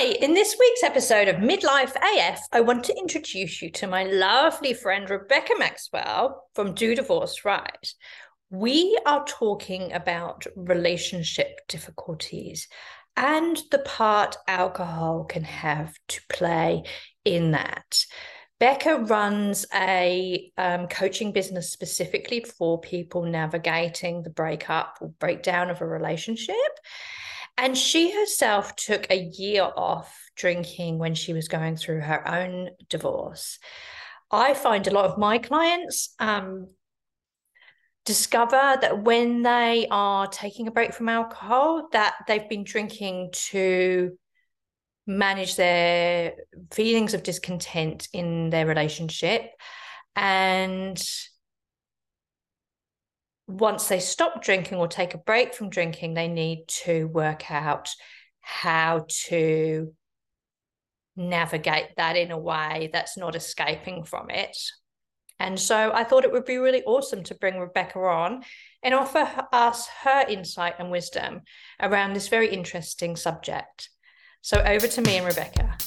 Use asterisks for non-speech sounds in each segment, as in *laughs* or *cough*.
Hi, in this week's episode of Midlife AF, I want to introduce you to my lovely friend Rebecca Maxwell from Do Divorce Right. We are talking about relationship difficulties and the part alcohol can have to play in that. Becca runs a um, coaching business specifically for people navigating the breakup or breakdown of a relationship. And she herself took a year off drinking when she was going through her own divorce. I find a lot of my clients um, discover that when they are taking a break from alcohol, that they've been drinking to manage their feelings of discontent in their relationship and once they stop drinking or take a break from drinking, they need to work out how to navigate that in a way that's not escaping from it. And so I thought it would be really awesome to bring Rebecca on and offer us her insight and wisdom around this very interesting subject. So over to me and Rebecca.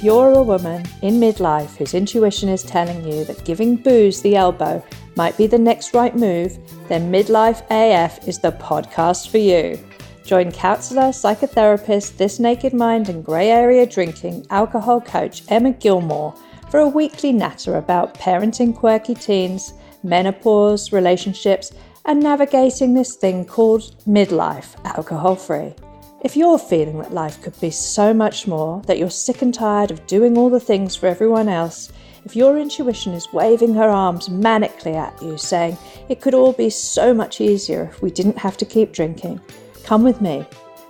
If you're a woman in midlife whose intuition is telling you that giving booze the elbow might be the next right move, then Midlife AF is the podcast for you. Join counselor, psychotherapist, This Naked Mind, and grey area drinking alcohol coach Emma Gilmore for a weekly natter about parenting quirky teens, menopause, relationships, and navigating this thing called midlife alcohol free. If you're feeling that life could be so much more, that you're sick and tired of doing all the things for everyone else, if your intuition is waving her arms manically at you, saying it could all be so much easier if we didn't have to keep drinking, come with me.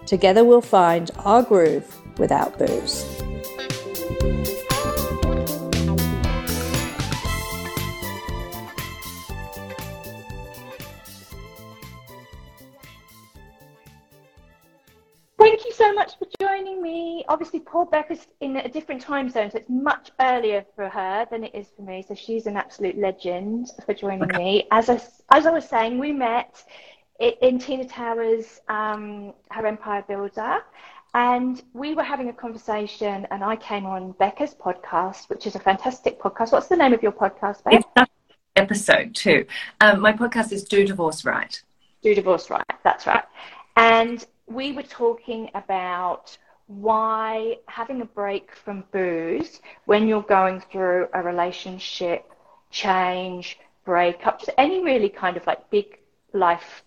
Together we'll find our groove without booze. Much for joining me. Obviously, poor Becca's in a different time zone, so it's much earlier for her than it is for me. So she's an absolute legend for joining okay. me. As I, as I was saying, we met in Tina Tower's, um, her Empire Builder, and we were having a conversation, and I came on Becca's podcast, which is a fantastic podcast. What's the name of your podcast, Becca? episode two. Um, my podcast is Do Divorce Right. Do Divorce Right, that's right. And we were talking about why having a break from booze when you're going through a relationship change, breakup, any really kind of like big life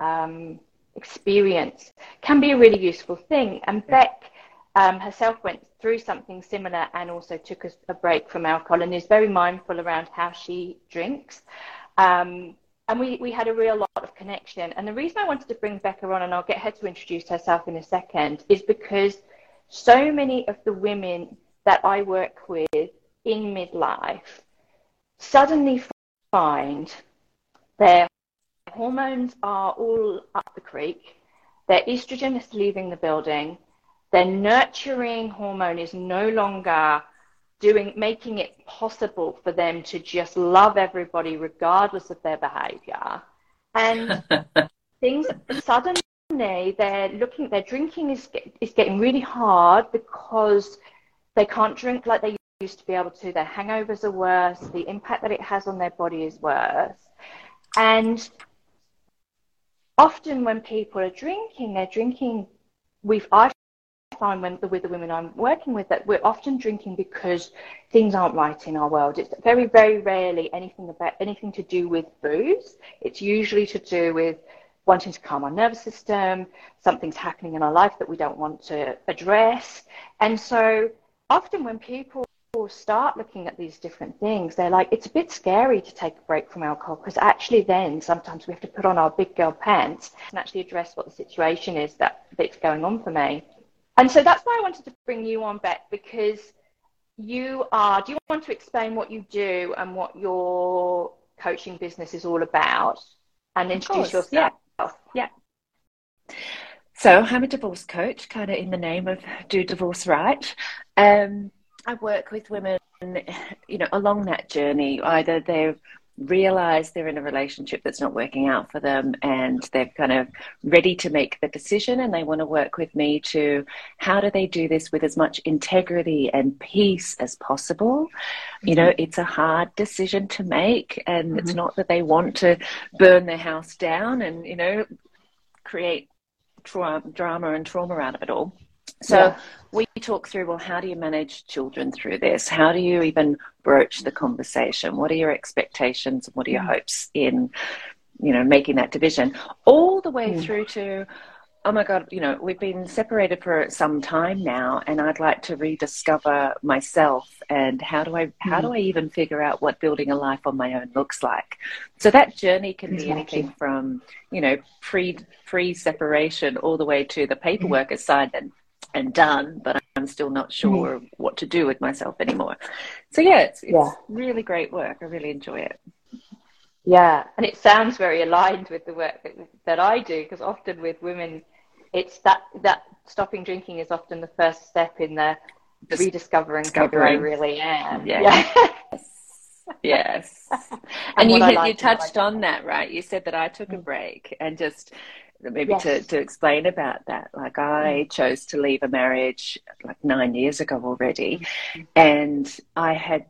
um, experience can be a really useful thing. And Beck um, herself went through something similar and also took a, a, break from alcohol and is very mindful around how she drinks. Um, and we, we had a real lot of connection. And the reason I wanted to bring Becca on, and I'll get her to introduce herself in a second, is because so many of the women that I work with in midlife suddenly find their hormones are all up the creek, their estrogen is leaving the building, their nurturing hormone is no longer doing making it possible for them to just love everybody regardless of their behavior. And *laughs* things suddenly they're looking their drinking is is getting really hard because they can't drink like they used to be able to. Their hangovers are worse. The impact that it has on their body is worse. And often when people are drinking they're drinking we've I've find when with the women I'm working with that we're often drinking because things aren't right in our world. It's very, very rarely anything about anything to do with booze. It's usually to do with wanting to calm our nervous system, something's happening in our life that we don't want to address. And so often when people start looking at these different things, they're like, it's a bit scary to take a break from alcohol because actually then sometimes we have to put on our big girl pants and actually address what the situation is that, that's going on for me. And so that's why I wanted to bring you on, Beck, because you are. Do you want to explain what you do and what your coaching business is all about, and introduce yourself? Yeah. yeah. So I'm a divorce coach, kind of in the name of Do Divorce Right. Um, I work with women, you know, along that journey. Either they're realize they're in a relationship that's not working out for them and they're kind of ready to make the decision and they want to work with me to how do they do this with as much integrity and peace as possible mm-hmm. you know mm-hmm. it's a hard decision to make and mm-hmm. it's not that they want to burn their house down and you know create tra- drama and trauma out of it all so yeah. we talk through well, how do you manage children through this? How do you even broach the conversation? What are your expectations and what are your mm. hopes in, you know, making that division? All the way mm. through to, oh my God, you know, we've been separated for some time now and I'd like to rediscover myself and how do I how do mm. I even figure out what building a life on my own looks like? So that journey can be anything from, you know, pre pre separation all the way to the paperwork is signed and and done, but I'm still not sure mm. what to do with myself anymore. So yeah, it's, it's yeah. really great work. I really enjoy it. Yeah, and it sounds very aligned with the work that, that I do because often with women, it's that that stopping drinking is often the first step in the Just rediscovering, who I really am. Yeah. Yes. yes. *laughs* and, and you like you touched on that, right? You said that I took a mm. break and just maybe yes. to, to explain about that. Like I mm. chose to leave a marriage like nine years ago already. Mm-hmm. And I had,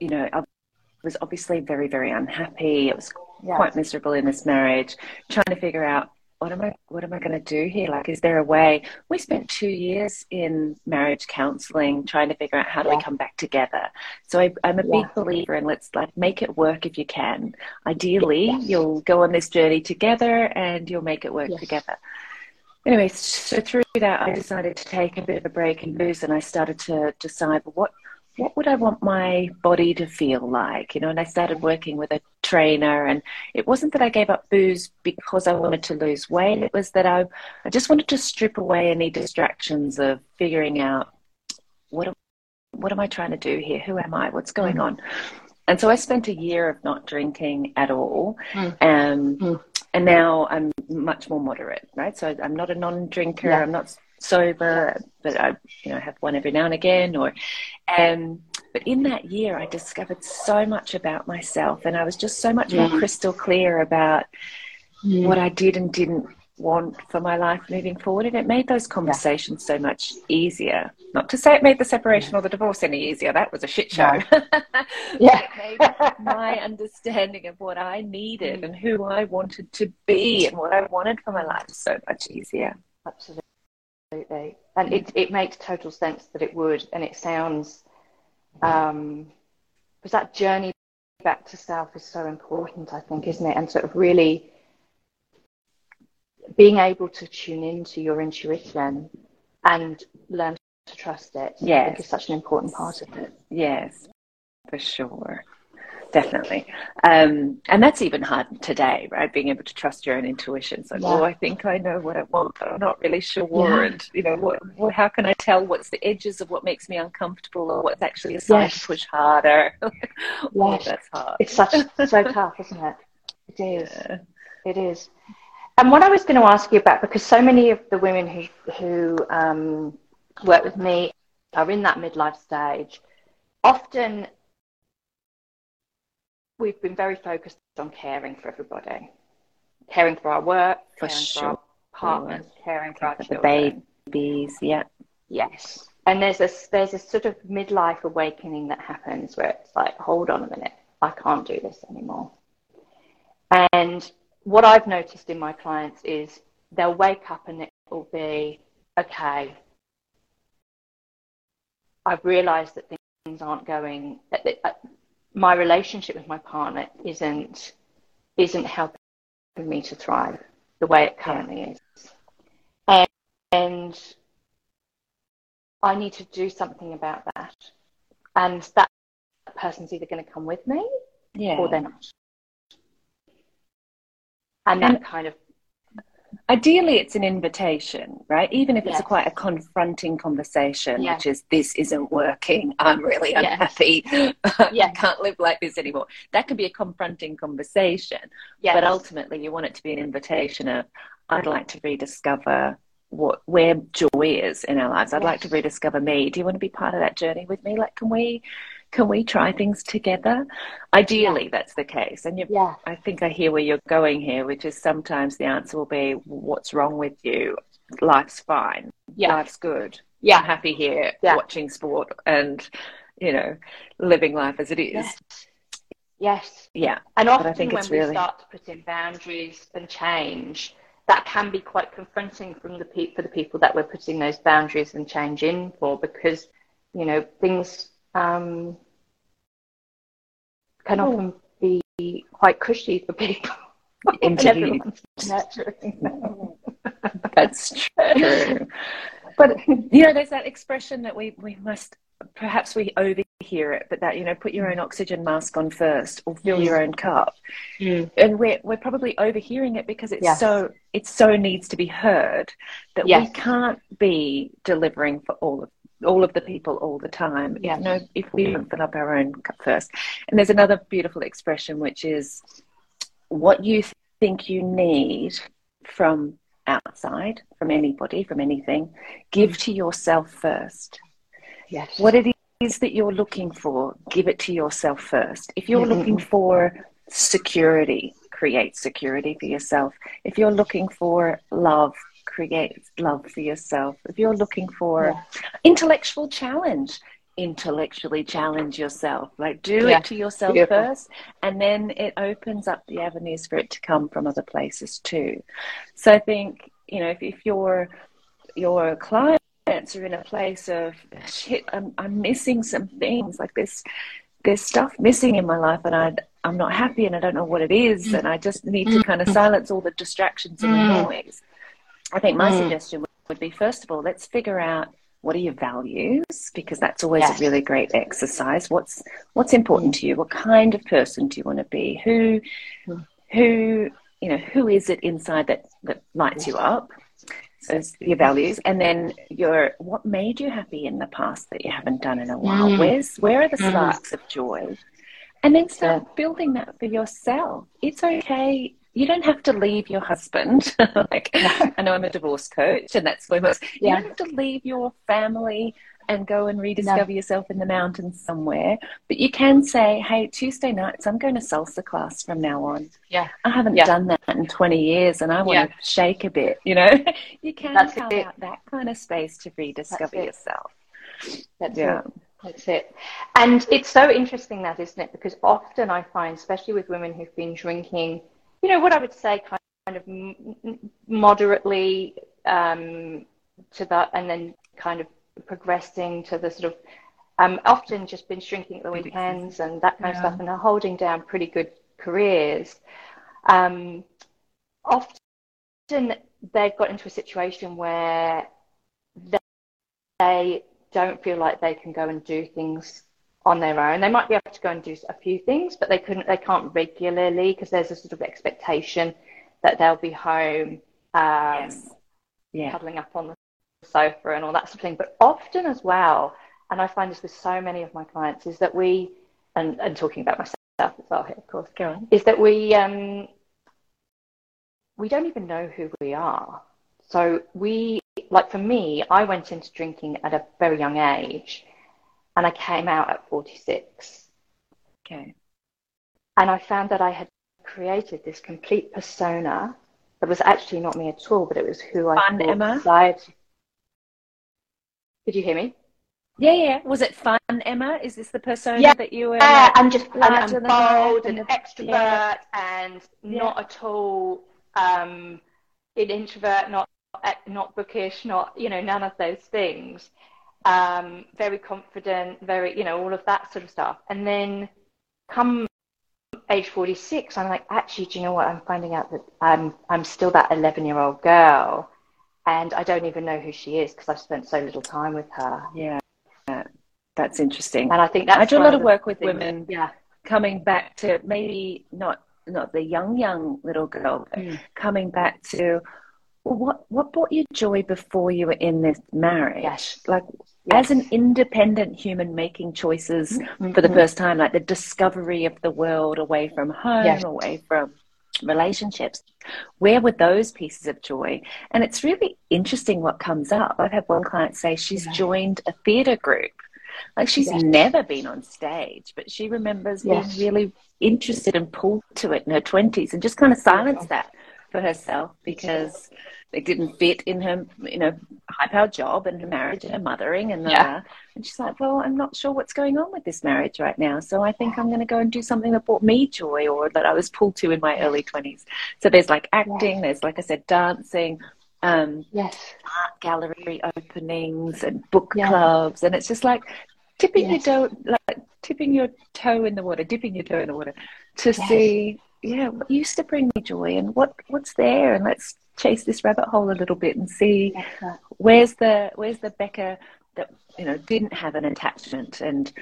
you know, I was obviously very, very unhappy. It was yes. quite miserable in this marriage, trying to figure out what am I what am I going to do here? Like, is there a way? We spent two years in marriage counselling trying to figure out how do yeah. we come back together. So I, am a yeah. big believer in let's like make it work if you can. Ideally, yes. you'll go on this journey together and you'll make it work yes. together. Anyway, so through that, I decided to take a bit of a break and booze, and I started to decide what what would I want my body to feel like? You know, and I started working with a trainer, and it wasn't that I gave up booze because I wanted to lose weight. It was that I, I just wanted to strip away any distractions of figuring out what, what am I trying to do here? Who am I? What's going on? And so I spent a year of not drinking at all. Mm. Um, mm. And now I'm much more moderate, right? So I'm not a non drinker. Yeah. I'm not sober, but I, you know, have one every now and again. Or, um, but in that year, I discovered so much about myself, and I was just so much more mm. crystal clear about mm. what I did and didn't want for my life moving forward, and it made those conversations yeah. so much easier. Not to say it made the separation or the divorce any easier; that was a shit show. *laughs* yeah, it *laughs* made my understanding of what I needed mm. and who I wanted to be and what I wanted for my life so much easier. Absolutely. Absolutely. And it, it makes total sense that it would. And it sounds, um, because that journey back to self is so important, I think, isn't it? And sort of really being able to tune into your intuition and learn to trust it. Yes. I think is such an important part of it. Yes, for sure definitely. Um, and that's even hard today, right? Being able to trust your own intuition. So, yeah. oh, I think I know what I want, but I'm not really sure. Yeah. And, you know, what, what, how can I tell what's the edges of what makes me uncomfortable or what's actually a sign yes. to push harder? *laughs* yes. oh, that's hard. It's such so tough, isn't it? It is. Yeah. It is. And what I was going to ask you about, because so many of the women who, who um, work with me are in that midlife stage, often we've been very focused on caring for everybody, caring for our work, for caring sure. for our partners, caring for our children. The babies, yeah. Yes. And there's a, there's a sort of midlife awakening that happens where it's like, hold on a minute, I can't do this anymore. And what I've noticed in my clients is they'll wake up and it will be, okay, I've realized that things aren't going, my relationship with my partner isn't isn't helping me to thrive the way it currently yeah. is. And, and I need to do something about that. And that person's either going to come with me yeah. or they're not. And that kind of ideally it's an invitation right? Even if yes. it's a quite a confronting conversation yes. which is this isn't working. I'm really unhappy. Yes. *laughs* i can't live like this anymore. That could be a confronting conversation but ultimately you want it to be an invitation of i'd like to rediscover what where joy is in our lives. I'd like to rediscover me. Do you want to be part of that journey with me? Like can we can we try things together? Ideally, yeah. that's the case. And you, yeah. I think I hear where you're going here, which is sometimes the answer will be, what's wrong with you? Life's fine. Yeah. Life's good. Yeah. I'm happy here yeah. watching sport and, you know, living life as it is. Yes. yes. Yeah. And often when we really... start to put in boundaries and change, that can be quite confronting from the pe- for the people that we're putting those boundaries and change in for because you know things um, can oh. often be quite cushy for people. *laughs* Indeed. That's true. But you know, there's that expression that we we must perhaps we overhear it, but that you know, put your own oxygen mask on first, or fill mm. your own cup. Mm. And we're we're probably overhearing it because it's yes. so it so needs to be heard that yes. we can't be delivering for all of all of the people all the time. Yeah. no, if we don't fill up our own cup first. And there's another beautiful expression which is what you think you need from outside, from anybody, from anything, give to yourself first. Yes. What it is that you're looking for, give it to yourself first. If you're mm-hmm. looking for security, create security for yourself. If you're looking for love, create love for yourself. If you're looking for yeah. intellectual challenge, intellectually challenge yourself. Like do yeah. it to yourself Beautiful. first, and then it opens up the avenues for it to come from other places too. So I think you know if, if your your clients are in a place of shit, I'm, I'm missing some things like this. There's stuff missing in my life, and I I'm not happy, and I don't know what it is, mm. and I just need to kind of silence all the distractions and the mm. noise. I think my mm. suggestion would be first of all, let's figure out what are your values because that's always yes. a really great exercise. What's what's important to you? What kind of person do you want to be? Who who you know who is it inside that that lights you up so your values? And then your what made you happy in the past that you haven't done in a while? Mm. where's where are the mm. sparks mm. of joy? And then start building that for yourself. It's okay you don't have to leave your husband. *laughs* like I know I'm a divorce coach, and that's my most. You don't have to leave your family and go and rediscover no. yourself in the mountains somewhere. But you can say, "Hey, Tuesday nights, I'm going to salsa class from now on." Yeah, I haven't yeah. done that in 20 years, and I want yeah. to shake a bit. You know, *laughs* you can that's carve it. out that kind of space to rediscover yourself. That's yeah. It. That's it. And it's so interesting that, isn't it? Because often I find, especially with women who've been drinking you know, what I would say kind of moderately um, to that, and then kind of progressing to the sort of um, often just been shrinking at the weekends and that kind yeah. of stuff, and are holding down pretty good careers. Um, often they've got into a situation where they, they don't feel like they can go and do things on their own. They might be able to go and do a few things, but they couldn't. They can't regularly because there's a sort of expectation that they'll be home, um, yes. yeah. cuddling up on the sofa and all that sort of thing. But often as well, and I find this with so many of my clients, is that we, and, and talking about myself as well here, of course, go on, is that we um, we don't even know who we are. So we, like for me, I went into drinking at a very young age and I came out at 46. Okay. And I found that I had created this complete persona that was actually not me at all, but it was who I fun, Emma. Society. Did you hear me? Yeah, yeah. Was it fun, Emma? Is this the persona yeah, that you were? Yeah, I'm just and I'm bold and, and extrovert yeah. and yeah. not at all um, an introvert, not not bookish, not you know none of those things um, very confident, very, you know, all of that sort of stuff. And then come age 46, I'm like, actually, do you know what? I'm finding out that I'm, I'm still that 11 year old girl and I don't even know who she is because I've spent so little time with her. Yeah. That's interesting. And I think that's I do a lot of work with women yeah. coming back to maybe not not the young, young little girl, but mm. coming back to what what brought you joy before you were in this marriage? Yes. Like yes. as an independent human making choices mm-hmm. for the first time, like the discovery of the world away from home, yes. away from relationships. Where were those pieces of joy? And it's really interesting what comes up. I've had one client say she's joined a theatre group Like she's yes. never been on stage, but she remembers yes. being really interested and pulled to it in her 20s and just kind of silenced that for herself because it didn't fit in her, you know, high powered job and her marriage and her mothering and yeah. and she's like, well, I'm not sure what's going on with this marriage right now, so I think I'm going to go and do something that brought me joy or that I was pulled to in my early 20s. So there's like acting, there's like I said, dancing, um, yes, art gallery openings and book yeah. clubs, and it's just like tipping yes. your toe, like tipping your toe in the water, dipping your toe in the water, to yes. see, yeah, what used to bring me joy and what what's there, and let's chase this rabbit hole a little bit and see where's the where's the Becca that you know didn't have an attachment and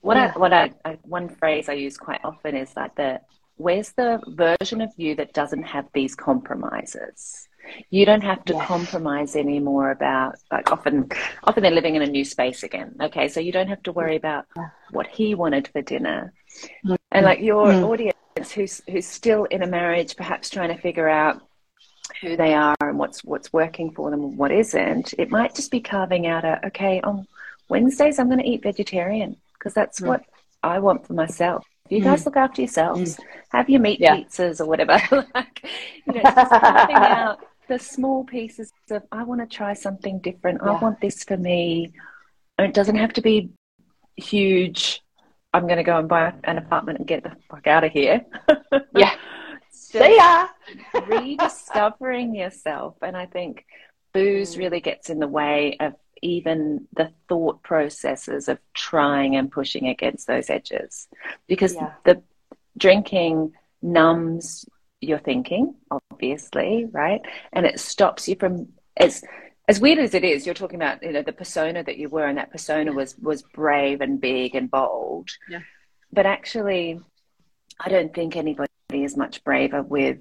what yeah. I what I, I one phrase I use quite often is like the where's the version of you that doesn't have these compromises you don't have to yes. compromise anymore about like often often they're living in a new space again okay so you don't have to worry about what he wanted for dinner mm-hmm. and like your mm-hmm. audience who's who's still in a marriage perhaps trying to figure out who they are and what's what's working for them and what isn't it might just be carving out a okay on wednesdays i'm going to eat vegetarian because that's mm. what i want for myself you mm. guys look after yourselves mm. have your meat yeah. pizzas or whatever *laughs* like you know just carving *laughs* out the small pieces of I want to try something different. Yeah. I want this for me. And it doesn't have to be huge. I'm going to go and buy an apartment and get the fuck out of here. *laughs* yeah. See ya. *laughs* rediscovering yourself. And I think booze mm. really gets in the way of even the thought processes of trying and pushing against those edges because yeah. the drinking numbs your thinking, obviously, right? And it stops you from as as weird as it is. You're talking about you know the persona that you were, and that persona was was brave and big and bold. Yeah. But actually, I don't think anybody is much braver with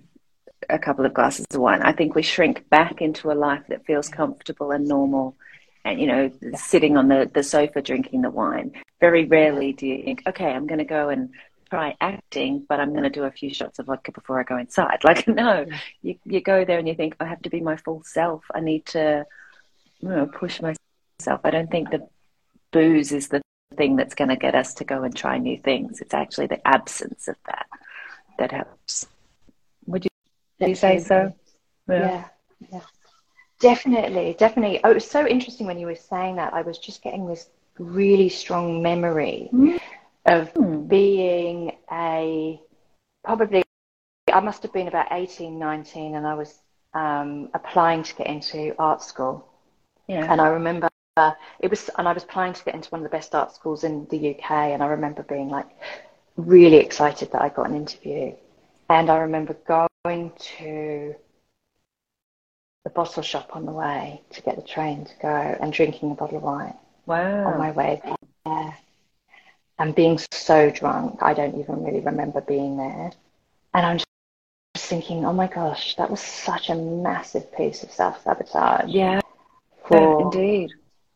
a couple of glasses of wine. I think we shrink back into a life that feels comfortable and normal. And you know, sitting on the, the sofa drinking the wine. Very rarely do you think, okay, I'm going to go and try acting, but I'm going to do a few shots of vodka before I go inside. *laughs* Like, no, you, you go there and you think, I have to be my full self. I need to you know, push myself. I don't think that booze is the thing that's going to get us to go and try new things. It's actually the absence of that that helps. Would you, would you say so? Yeah. yeah. yeah. Definitely, definitely. Oh, it was so interesting when you were saying that. I was just getting this really strong memory mm of hmm. being a probably I must have been about 18, 19, and I was um, applying to get into art school. Yeah. And I remember uh, it was, and I was applying to get into one of the best art schools in the UK. And I remember being like really excited that I got an interview. And I remember going to the bottle shop on the way to get the train to go and drinking a bottle of wine. Wow. On my way there and being so drunk, I don't even really remember being there. And I'm just thinking, oh my gosh, that was such a massive piece of self sabotage. Yeah, for, oh, indeed.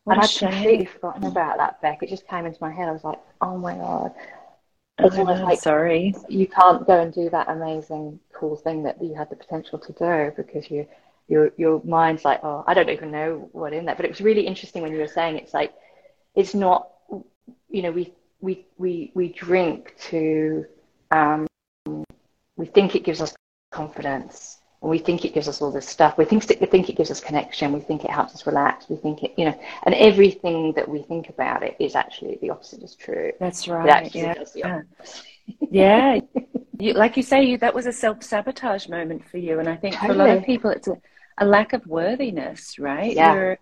What and I'd completely forgotten about that, Beck. It just came into my head. I was like, oh my god. It's almost like sorry. You can't go and do that amazing, cool thing that you had the potential to do because you, your your mind's like, oh, I don't even know what in that. But it was really interesting when you were saying it's like, it's not, you know, we we we we drink to um, we think it gives us confidence and we think it gives us all this stuff we think we think it gives us connection we think it helps us relax we think it you know and everything that we think about it is actually the opposite is true that's right yeah yeah, yeah. *laughs* You, like you say you that was a self-sabotage moment for you and i think totally. for a lot of people it's a, a lack of worthiness right yeah. you're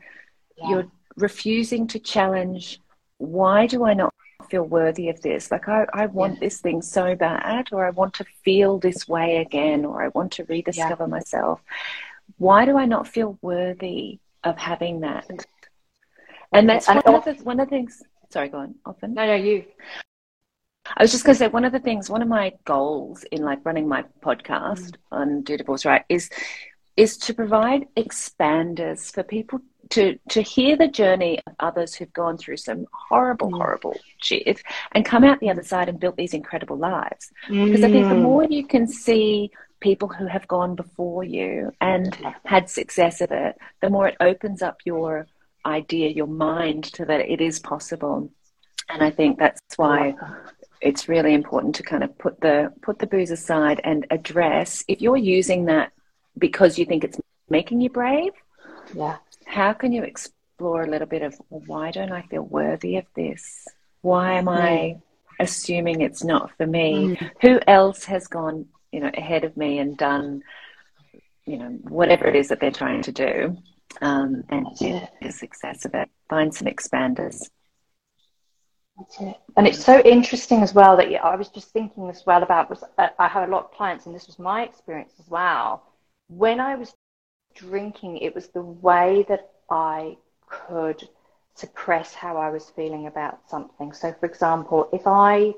yeah. you're refusing to challenge why do i not feel worthy of this. Like, I, I want yeah. this thing so bad, or I want to feel this way again, or I want to rediscover yeah. myself. Why do I not feel worthy of having that? And that's one, of the, one of the things. Sorry, go on. Often. No, no, you. I was just going to say one of the things, one of my goals in like running my podcast mm. on Do Divorce Right is is to provide expanders for people to to hear the journey of others who've gone through some horrible, mm. horrible shit and come out the other side and built these incredible lives. Mm. Because I think the more you can see people who have gone before you and had success of it, the more it opens up your idea, your mind to that it is possible. And I think that's why it's really important to kind of put the put the booze aside and address if you're using that because you think it's making you brave. Yeah. How can you explore a little bit of why don't I feel worthy of this? Why am I assuming it's not for me? Mm. Who else has gone, you know, ahead of me and done, you know, whatever it is that they're trying to do, um, and get the success of it. Find some expanders. That's it. And it's so interesting as well that I was just thinking as well about was uh, I have a lot of clients, and this was my experience as well. When I was drinking, it was the way that I could suppress how I was feeling about something. So, for example, if I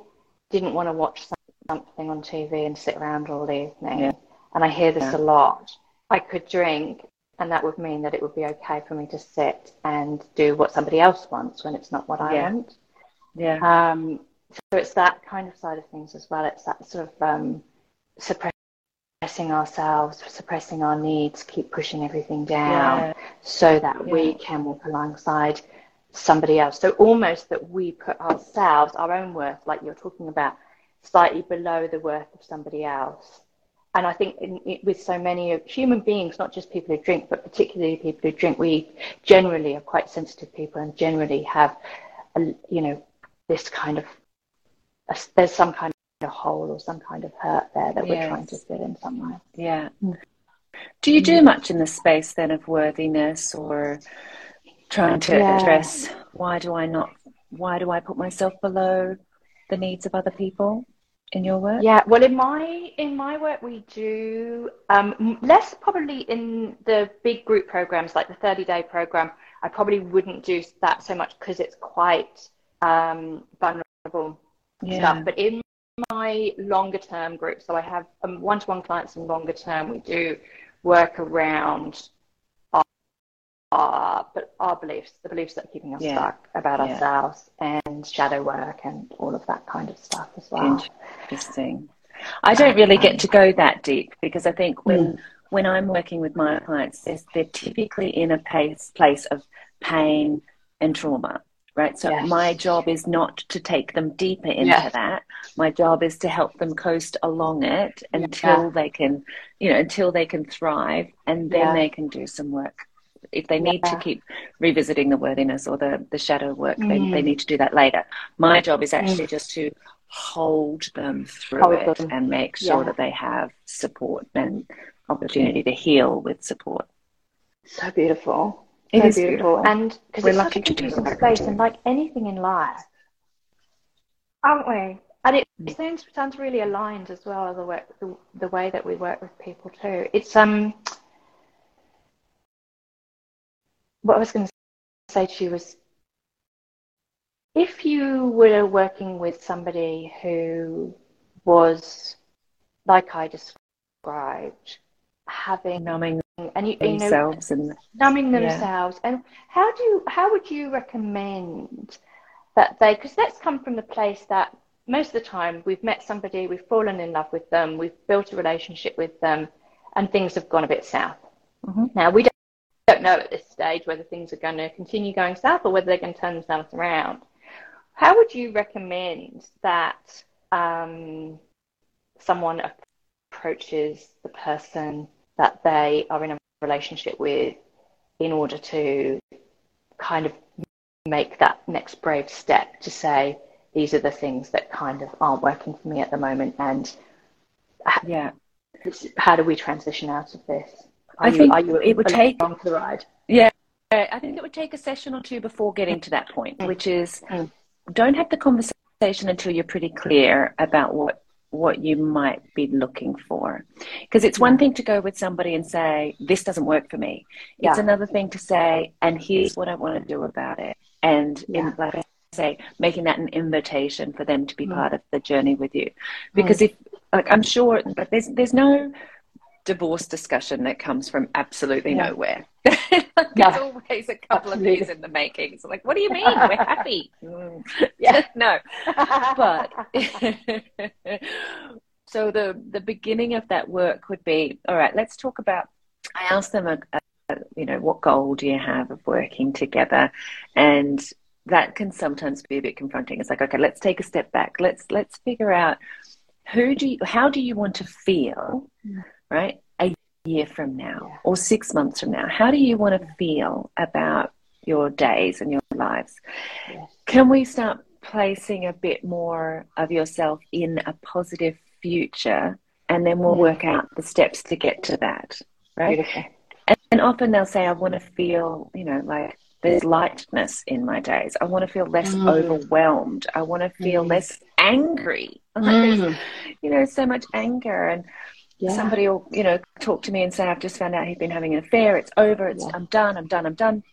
didn't want to watch something on TV and sit around all evening, yeah. and I hear this yeah. a lot, I could drink, and that would mean that it would be okay for me to sit and do what somebody else wants when it's not what I yeah. want. Yeah. Um, so it's that kind of side of things as well. It's that sort of um, suppressing ourselves, suppressing our needs, keep pushing everything down yeah. so that yeah. we can walk alongside somebody else. So almost that we put ourselves, our own worth, like you're talking about, slightly below the worth of somebody else. And I think in, in, with so many human beings, not just people who drink, but particularly people who drink, we generally are quite sensitive people and generally have, a, you know, this kind of a, there's some kind of hole or some kind of hurt there that yes. we're trying to fill in somewhere. Yeah. Mm. Do you do much in the space then of worthiness or trying to yeah. address why do I not why do I put myself below the needs of other people in your work? Yeah, well, in my in my work we do um, less probably in the big group programs like the thirty day program. I probably wouldn't do that so much because it's quite um, vulnerable yeah. stuff. But in my longer term group, so I have one to one clients in longer term, we do work around our, but our beliefs, the beliefs that are keeping us yeah. stuck about yeah. ourselves and shadow work and all of that kind of stuff as well. Interesting. I don't really get to go that deep because I think when mm. when I'm working with my clients, they're typically in a place place of pain and trauma right? So yes. my job is not to take them deeper into yes. that. My job is to help them coast along it until yeah. they can, you know, until they can thrive, and then yeah. they can do some work. If they need yeah. to keep revisiting the worthiness or the, the shadow work, mm. they, they mm. need to do that later. My job is actually mm. just to hold them through hold it them. and make sure that they have support and opportunity to heal with support. So beautiful. It so is beautiful. And because it's such a confusing space, and like anything in life, aren't we? And it, it sounds, sounds really aligned as well the work the, the way that we work with people too. It's um what I was going to say to you was if you were working with somebody who was like I described, having numbing and you, themselves you know, and numbing themselves. Yeah. And how do you, how would you recommend that they? Because that's come from the place that most of the time we've met somebody, we've fallen in love with them, we've built a relationship with them, and things have gone a bit south. Mm-hmm. Now we don't, don't know at this stage whether things are going to continue going south or whether they're going to turn themselves around. How would you recommend that um, someone approaches the person that they are in a relationship with in order to kind of make that next brave step to say these are the things that kind of aren't working for me at the moment and yeah how do we transition out of this are I you, think are you it would take on the ride yeah I think it would take a session or two before getting to that point mm. which is mm. don't have the conversation until you're pretty clear about what what you might be looking for. Because it's one thing to go with somebody and say, this doesn't work for me. It's yeah. another thing to say, and here's what I want to do about it. And yeah. in, like I say, making that an invitation for them to be mm. part of the journey with you. Because mm. if, like, I'm sure, but there's, there's no divorce discussion that comes from absolutely yeah. nowhere. *laughs* like yeah. There's always a couple Absolutely. of years in the making. It's like, what do you mean? We're *laughs* happy. *laughs* yeah. no. But so the the beginning of that work would be, all right, let's talk about I asked them a, a, you know, what goal do you have of working together? And that can sometimes be a bit confronting. It's like, okay, let's take a step back. Let's let's figure out who do you, how do you want to feel, mm. Right? A year from now or six months from now. How do you want to feel about your days and your lives? Can we start placing a bit more of yourself in a positive future, and then we'll work out the steps to get to that, right? And, and often they'll say, "I want to feel, you know, like." There's lightness in my days. I want to feel less mm. overwhelmed. I want to feel mm. less angry. *laughs* Like mm. you know, so much anger and yeah. somebody will, you know, talk to me and say, I've just found out he's been having an affair. It's over. It's, yeah. I'm done. I'm done. I'm done.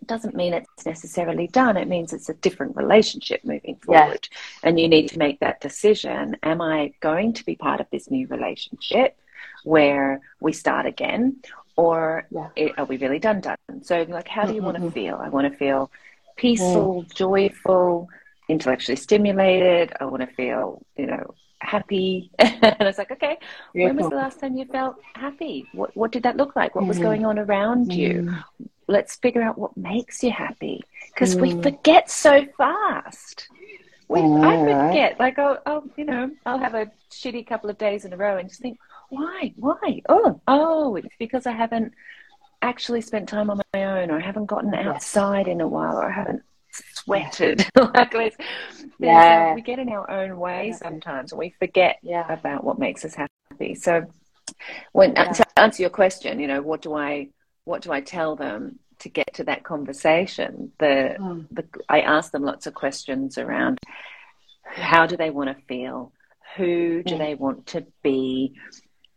It doesn't mean it's necessarily done. It means it's a different relationship moving forward. Yeah. And you need to make that decision. Am I going to be part of this new relationship where we start again? Or it, are we really done done? So like how do you mm-hmm. want to feel? I want to feel peaceful, mm. joyful, intellectually stimulated. I want to feel, you know, happy. *laughs* and I was like, okay, when was the last time you felt happy? What what did that look like? What mm. was going on around mm. you? Let's figure out what makes you happy because mm. we forget so fast. We, I forget. Like, I'll, I'll, you know, I'll have a shitty couple of days in a row and just think, why, why? Oh, oh, it's because I haven't actually spent time on my own, or I haven't gotten outside in a while, or I haven't sweated. *laughs* like yeah. we get in our own way sometimes and we forget yeah. about what makes us happy. So when yeah. to answer your question, you know, what do I what do I tell them to get to that conversation? The, mm. the I ask them lots of questions around how do they want to feel? Who do mm. they want to be?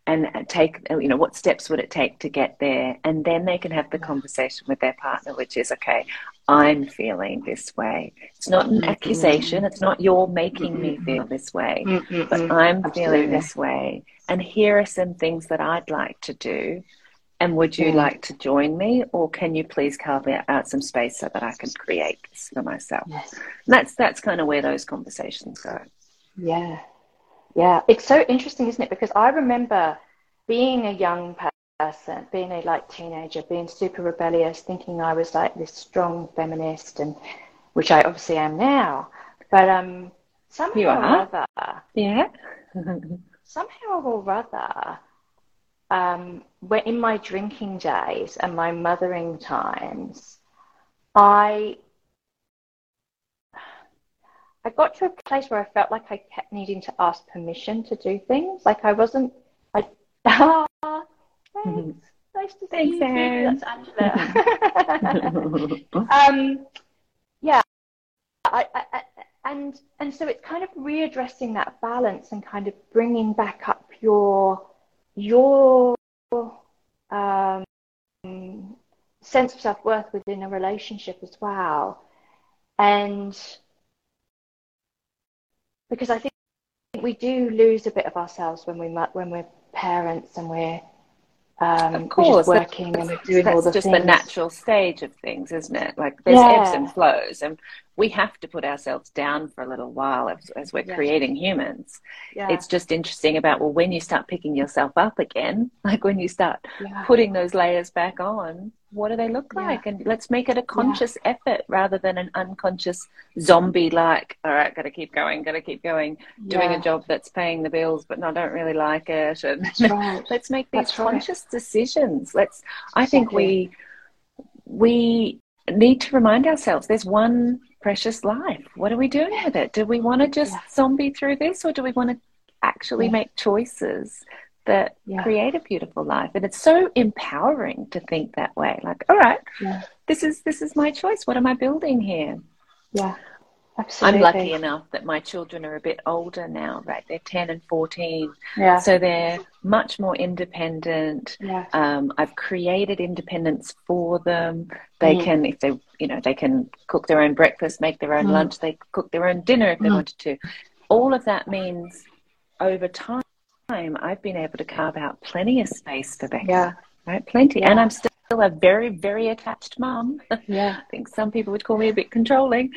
and take you know what steps would it take to get there and then they can have the conversation with their partner which is okay i'm feeling this way. It's not an mm-hmm. accusation. It's not you're making me mm-hmm. feel this way mm-hmm. but i'm feeling this way. And here are some things that i'd like to do. And would you mm. like to join me? Or can you please carve out some space so that i can create this for myself? Yes. that's that's kind of where those conversations go. Yeah. Yeah, it's so interesting, isn't it? Because I remember being a young person, being a like teenager, being super rebellious, thinking I was like this strong feminist, and which I obviously am now. But um, somehow or other, yeah, somehow or other, um, when in my drinking days and my mothering times, I I got to a place where I felt like I kept needing to ask permission to do things. Like I wasn't. I *laughs* thanks. Mm-hmm. Nice to see you. That's Angela. *laughs* um, yeah. I, I, and and so it's kind of readdressing that balance and kind of bringing back up your your um, sense of self worth within a relationship as well, and because I think we do lose a bit of ourselves when we when we're parents and we're um, of course, working that's, and doing all the just things. the natural stage of things, isn't it? Like there's yeah. ebbs and flows, and we have to put ourselves down for a little while as, as we're yeah. creating humans. Yeah. It's just interesting about well, when you start picking yourself up again, *laughs* like when you start putting those layers back on, what do they look like? And let's make it a conscious effort rather than an unconscious zombie like, all right, gotta keep going, gotta keep going, doing a job that's paying the bills, but no, I don't really like it. *laughs* And right. let's make these that's conscious right. decisions. Let's I think we we need to remind ourselves there's one precious life. What are we doing with it? Do we want to just zombie through this or do we want to actually make choices that yeah. create a beautiful life and it's so empowering to think that way like all right yeah. this is this is my choice what am i building here yeah Absolutely. I'm lucky enough that my children are a bit older now, right? They're 10 and 14. Yeah. So they're much more independent. Yeah. Um, I've created independence for them. They mm. can, if they, you know, they can cook their own breakfast, make their own mm. lunch, they cook their own dinner if they mm. wanted to. All of that means over time, I've been able to carve out plenty of space for Becca. Yeah. Right? Plenty. Yeah. And I'm still a very, very attached mum. *laughs* Yeah. I think some people would call me a bit controlling.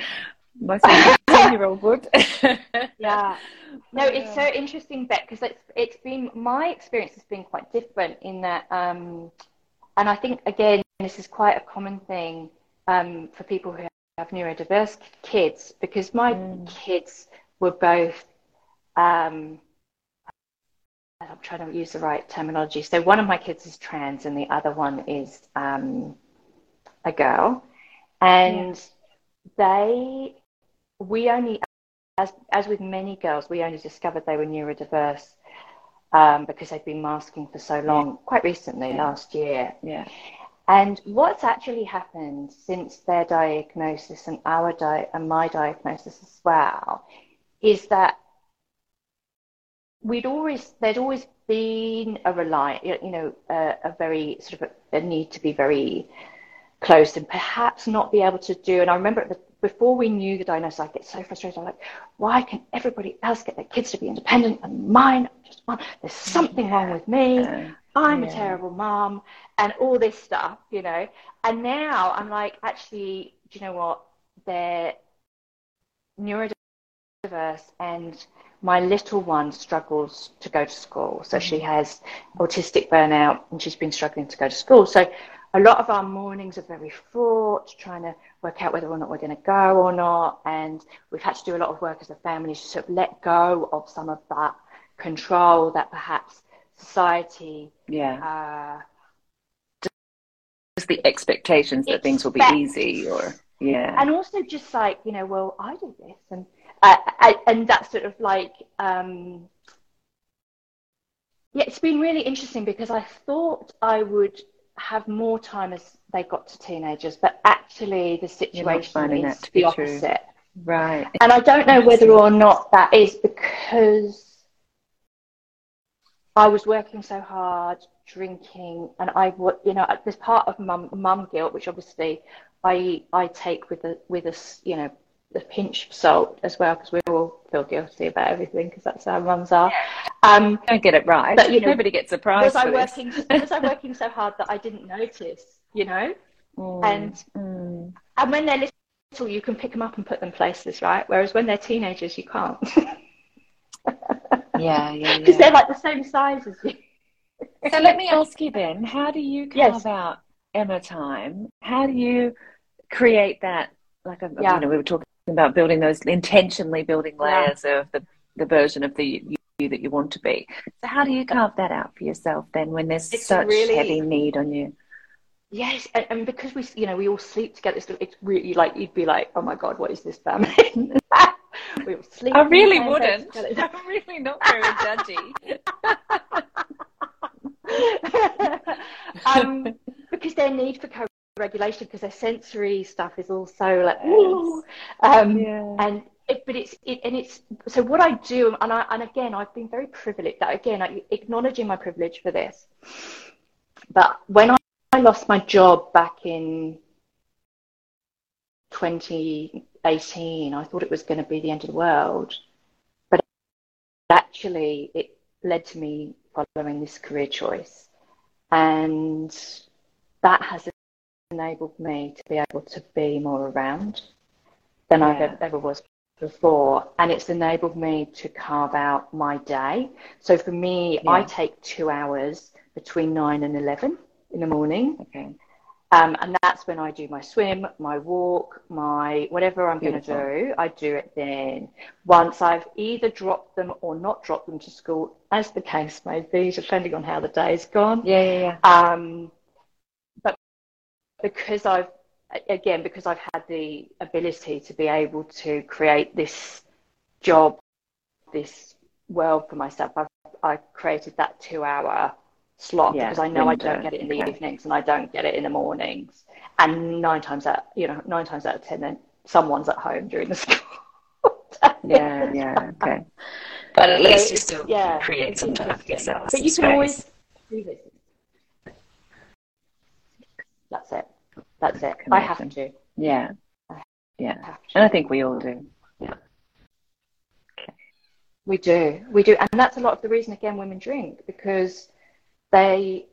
My 17 year old would. *laughs* yeah. No, it's so interesting, Beck, because it's it's been my experience has been quite different in that um and I think again this is quite a common thing um, for people who have neurodiverse kids because my mm. kids were both um, I'm trying to use the right terminology. So one of my kids is trans and the other one is um, a girl. And yeah. they, we only, as, as with many girls, we only discovered they were neurodiverse um, because they'd been masking for so long, yeah. quite recently, yeah. last year. Yeah. And what's actually happened since their diagnosis and our di- and my diagnosis as well is that we'd always there'd always been a rely you know a, a very sort of a, a, need to be very close and perhaps not be able to do and I remember at the, before we knew the diagnosis I get so frustrated I'm like why can everybody else get their kids to be independent and mine just there's something wrong with me I'm yeah. a terrible mom and all this stuff, you know. And now I'm like, actually, do you know what? They're neurodiverse and my little one struggles to go to school. So she mm-hmm. has autistic burnout and she's been struggling to go to school. So a lot of our mornings are very fraught, trying to work out whether or not we're going to go or not. And we've had to do a lot of work as a family to sort of let go of some of that control that perhaps society. Yeah. Uh, just the expectations that things will be easy, or yeah. And also just like you know, well, I do this, and uh, I, and that's sort of like. Um, yeah, it's been really interesting because I thought I would have more time as they got to teenagers, but actually the situation is the opposite. True. Right. And I don't know whether or not that is because I was working so hard, drinking, and I would, you know, there's part of mum, mum guilt, which obviously I I take with a with a, you know, a pinch of salt as well, because we all feel guilty about everything, because that's how mums are. Um, Don't get it right. But you know, nobody gets surprised. Was I working? was I working so hard that I didn't notice? You know, *laughs* mm, and mm. and when they're little, you can pick them up and put them places, right? Whereas when they're teenagers, you can't. *laughs* Yeah, yeah, Because yeah. they're like the same size as you. so let me ask you then, how do you carve yes. out Emma time? How do you create that? Like, a, yeah. you know, we were talking about building those intentionally building layers yeah. of the, the version of the you that you want to be. So how do you carve that out for yourself then when there's it's such really, heavy need on you? Yes, and, and, because we, you know, we all sleep together, it's really like you'd be like, oh my god, what is this family? *laughs* we were sleeping. I really wouldn't. *laughs* I'm really not very judgy. *laughs* um, because their need for co-regulation, because their sensory stuff is also like, yes. um, yeah. and it, but it's it, and it's so what I do, and I and again I've been very privileged. That again, I, acknowledging my privilege for this. But when I, I lost my job back in 2018 I thought it was going to be the end of the world. But actually, it led to me following this career choice. And that has enabled me to be able to be more around than yeah. I ever, was before. And it's enabled me to carve out my day. So for me, yeah. I take two hours between 9 and 11 in the morning. Okay. Um, and that's when I do my swim, my walk, my whatever I'm going to do, I do it then. Once I've either dropped them or not dropped them to school, as the case may be, depending on how the day's gone. Yeah, yeah, yeah. Um, because I've, again, because I've had the ability to be able to create this job, this world for myself, I've, I've created that two hour slot yeah, because I know window. I don't get it in the okay. evenings and I don't get it in the mornings. And nine times out, you know, nine times out of ten, then someone's at home during the *laughs* school. yeah, yeah, okay. But at least so you still yeah, create some time for yourself. But you can always do this. That's it. That's it. Connection. I have to. Yeah. Yeah. And I think we all do. Yeah. Okay. We do. We do. And that's a lot of the reason, again, women drink because they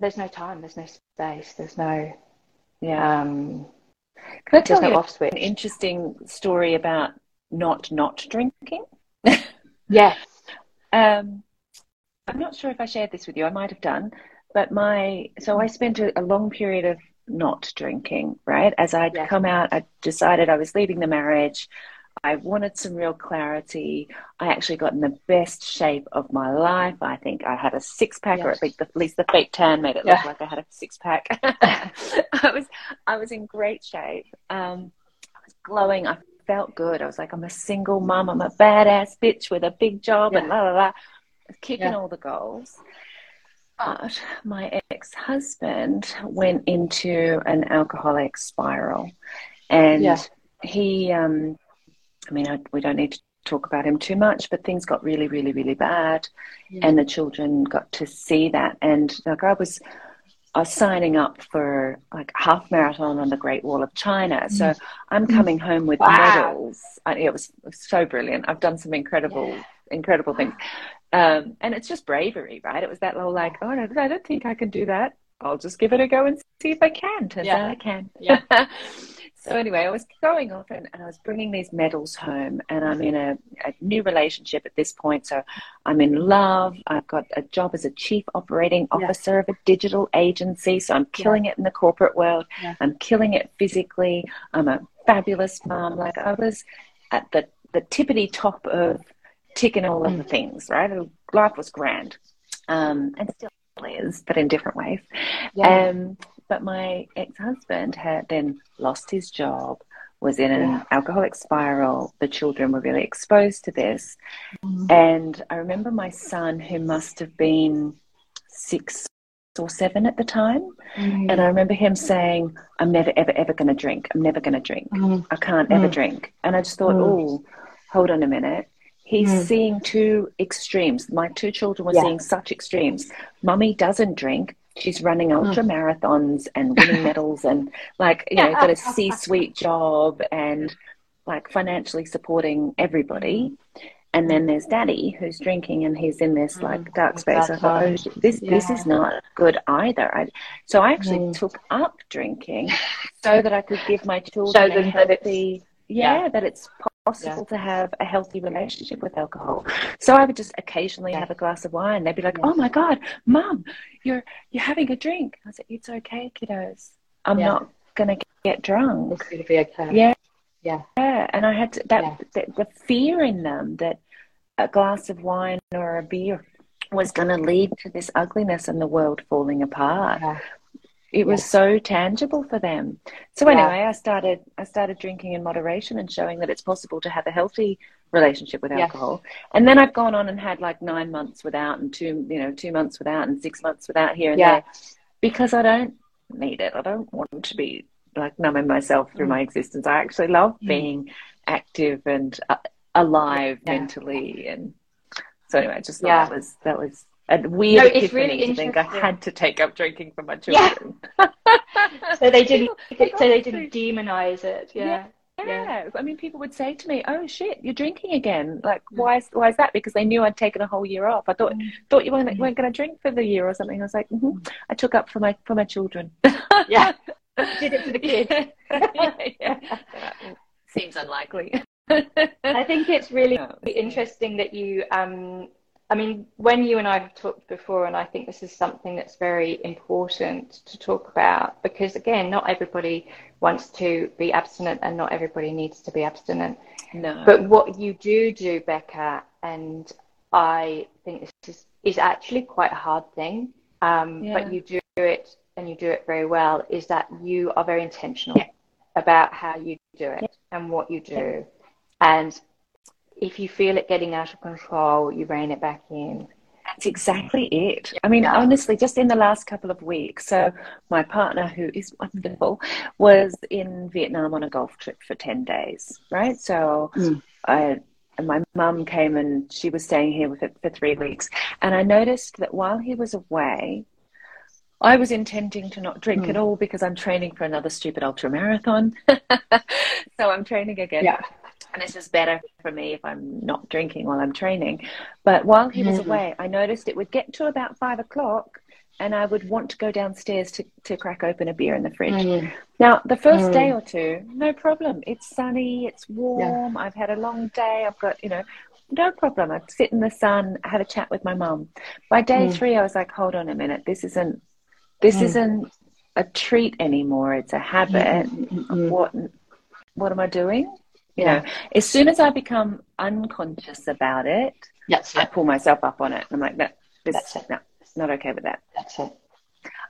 there's no time, there's no space, there's no yeah. Um, Can I tell you an interesting story about not not drinking? yes. *laughs* Um, I'm not sure if I shared this with you. I might have done, but my so I spent a, a long period of not drinking, right? As I'd yeah. come out, I decided I was leaving the marriage. I wanted some real clarity. I actually got in the best shape of my life. I think I had a six pack, yes. or at least, at least the fake tan made it yeah. look like I had a six pack. *laughs* *laughs* I was I was in great shape. Um, I was glowing. I felt good. I was like, I'm a single mom. I'm a badass bitch with a big job, yeah. and la la la, kicking all the goals. But my ex husband went into an alcoholic spiral, and yeah. he um, I mean, I, we don't need to talk about him too much, but things got really, really, really bad, yeah. and the children got to see that. And like I was, I was signing up for like half marathon on the Great Wall of China, so mm. I'm coming home with wow. medals. I, it, was, it, was, so brilliant. I've done some incredible, yeah. incredible things, um, and it's just bravery, right? It was that little like, oh no, I don't think I can do that. I'll just give it a go and see if I can. Turns yeah. out I can. Yeah. *laughs* So anyway, I was going off and, and, I was bringing these medals home, and I'm in a, a, new relationship at this point. So I'm in love. I've got a job as a chief operating officer yeah. of a digital agency. So I'm killing yeah. it in the corporate world. I'm killing it physically. I'm a fabulous mom. Like I was at the the tippity top of ticking all of the mm. things. Right, life was grand, um, and still is, but in different ways. Yeah. Um, but my ex husband had then lost his job, was in an yeah. alcoholic spiral. The children were really exposed to this. Mm-hmm. And I remember my son, who must have been six or seven at the time. Mm-hmm. And I remember him saying, I'm never, ever, ever going to drink. I'm never going to drink. Mm-hmm. I can't ever mm. drink. And I just thought, mm. oh, hold on a minute. He's mm. seeing two extremes. My two children were yeah. seeing such extremes. Mummy doesn't drink. She's running hmm. ultra marathons and winning *laughs* medals and like, you know, got a C suite job and like financially supporting everybody. And then there's daddy who's drinking and he's in this like hmm. dark space. I thought, oh, this, yeah. this is not good either. I, so I actually mm. took up drinking *laughs* so that I could give my children a healthy, yeah, yeah, that it's possible yeah. to have a healthy relationship with alcohol. So I would just occasionally yeah. have a glass of wine. They'd be like, "Oh my god, mum, you're you're having a drink." I said, "It's okay, kiddos. I'm yeah. not gonna get drunk. It's gonna be okay." Yeah, yeah, yeah. And I had to, that the, the fear in them that a glass of wine or a beer was going to lead to this ugliness and the world falling apart. Yeah it was so tangible for them so anyway i started i started drinking in moderation and showing that it's possible to have a healthy relationship with alcohol yeah. and then i've gone on and had like nine months without and two you know two months without and six months without here and yeah. there because i don't need it i don't want to be like numbing myself through mm. my existence i actually love mm. being active and uh, alive mentally and so anyway i just thought that was that was a weird no, it's really think I had to take up drinking for my children. Yeah. *laughs* so they didn't. *laughs* so they didn't demonize it. Yeah. yeah. yeah. I mean, people would say to me, "Oh shit, you're drinking again." Like, mm. why? Is, why is that? Because they knew I'd taken a whole year off. I thought mm. thought you weren't, mm. weren't going to drink for the year or something. I was like, mm-hmm. I took up for my for my children. *laughs* yeah, did it for the kids. yeah, Seems unlikely. I think it's really interesting that you um, I mean, when you and I have talked before, and I think this is something that's very important to talk about because, again, not everybody wants to be abstinent and not everybody needs to be abstinent. No. But what you do do, Becca, and I think this is, is actually quite a hard thing, um, yeah. but you do it and you do it very well, is that you are very intentional yeah. about how you do it yeah. and what you do. And if you feel it getting out of control, you rein it back in. That's exactly it. I mean, yeah. honestly, just in the last couple of weeks, so my partner, who is wonderful, was in Vietnam on a golf trip for 10 days, right? So mm. I, my mum came and she was staying here with it for three weeks. And I noticed that while he was away, I was intending to not drink mm. at all because I'm training for another stupid ultra marathon. *laughs* so I'm training again. Yeah and it's just better for me if I'm not drinking while I'm training. But while he was mm-hmm. away, I noticed it would get to about five o'clock and I would want to go downstairs to, to crack open a beer in the fridge. Mm. Now, the first mm. day or two, no problem. It's sunny, it's warm, yeah. I've had a long day, I've got, you know, no problem. I'd sit in the sun, have a chat with my mum. By day mm. three, I was like, hold on a minute, this isn't, this mm. isn't a treat anymore. It's a habit. Mm-hmm. What what am I doing? You yeah. know, as soon as I become unconscious about it, yes, I pull myself up on it. I'm like, no, this, That's it. no, not okay with that. That's it.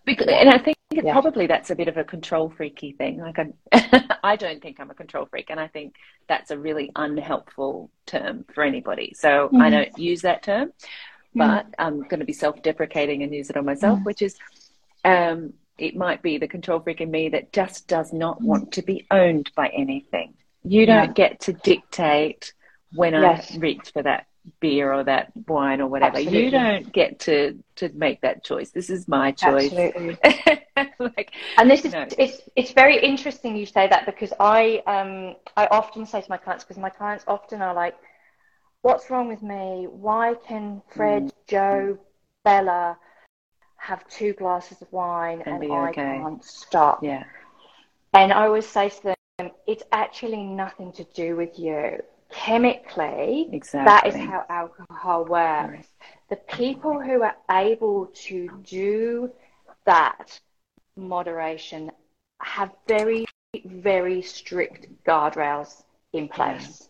Because, and I think yeah. probably that's a bit of a control freaky thing. Like I, *laughs* I don't think I'm a control freak, and I think that's a really unhelpful term for anybody. So mm-hmm. I don't use that term, mm-hmm. but mm-hmm. I'm going to be self-deprecating and use it on myself, mm-hmm. which is, um, it might be the control freak in me that just does not want to be owned by anything. You don't yeah. get to dictate when yes. I reach for that beer or that wine or whatever. Absolutely. You don't get to to make that choice. This is my choice. Absolutely. *laughs* like, and this is no. it's it's very interesting you say that because I um I often say to my clients because my clients often are like, "What's wrong with me? Why can Fred, mm. Joe, Bella have two glasses of wine and, and I can't stop?" Yeah. And I always say to them, "It's actually nothing to do with you." chemically, exactly. that is how alcohol works. The people who are able to do that moderation have very, very strict guardrails in place.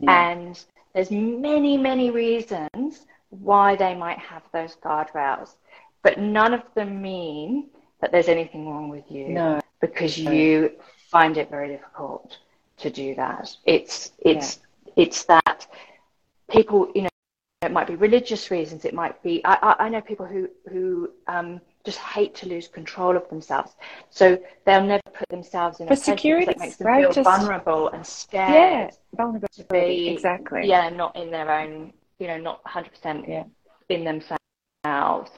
Yeah. Yeah. And there's many, many reasons why they might have those guardrails, but none of them mean that there's anything wrong with you no. because you find it very difficult to do that. It's it's yeah. it's that people, you know, it might be religious reasons. It might be I, I, I know people who who um, just hate to lose control of themselves, so they'll never put themselves in For a security that makes them right? feel just, vulnerable and scared. Yeah, vulnerable to be exactly. Yeah, not in their own, you know, not 100 percent in themselves.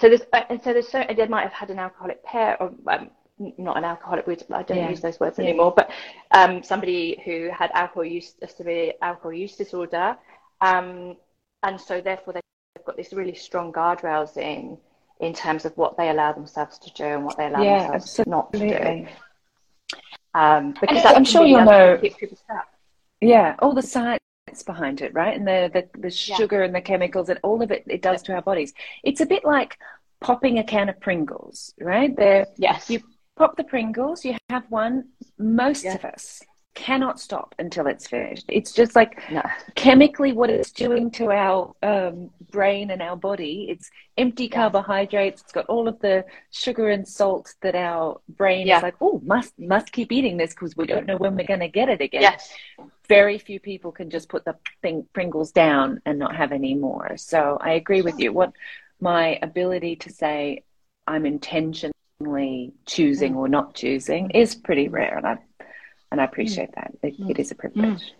So there's and so there's so they might have had an alcoholic parent or um, not an alcoholic, I don't yeah. use those words yeah. anymore, but um, somebody who had alcohol use, a severe alcohol use disorder. Um, and so therefore they've got these really strong guardrails in, in terms of what they allow themselves to do and what they allow yeah, themselves absolutely. not to do. Um, because I'm sure you'll know. Yeah, all the science behind it, right? And the the, the sugar and the chemicals and all of it it does to our bodies. It's a bit like popping a can of Pringles, right? There, yes. You pop the Pringles, you have one. Most yeah. of us cannot stop until it's finished. It's just like no. chemically what it's doing to our um, brain and our body. It's empty yeah. carbohydrates. It's got all of the sugar and salt that our brain yeah. is like, oh, must must keep eating this because we don't know when we're going to get it again. Yes. Very few people can just put the thing, Pringles down and not have any more. So I agree with you. What my ability to say I'm intention choosing or not choosing is pretty rare, and I and I appreciate mm. that. It, it is a privilege. Mm.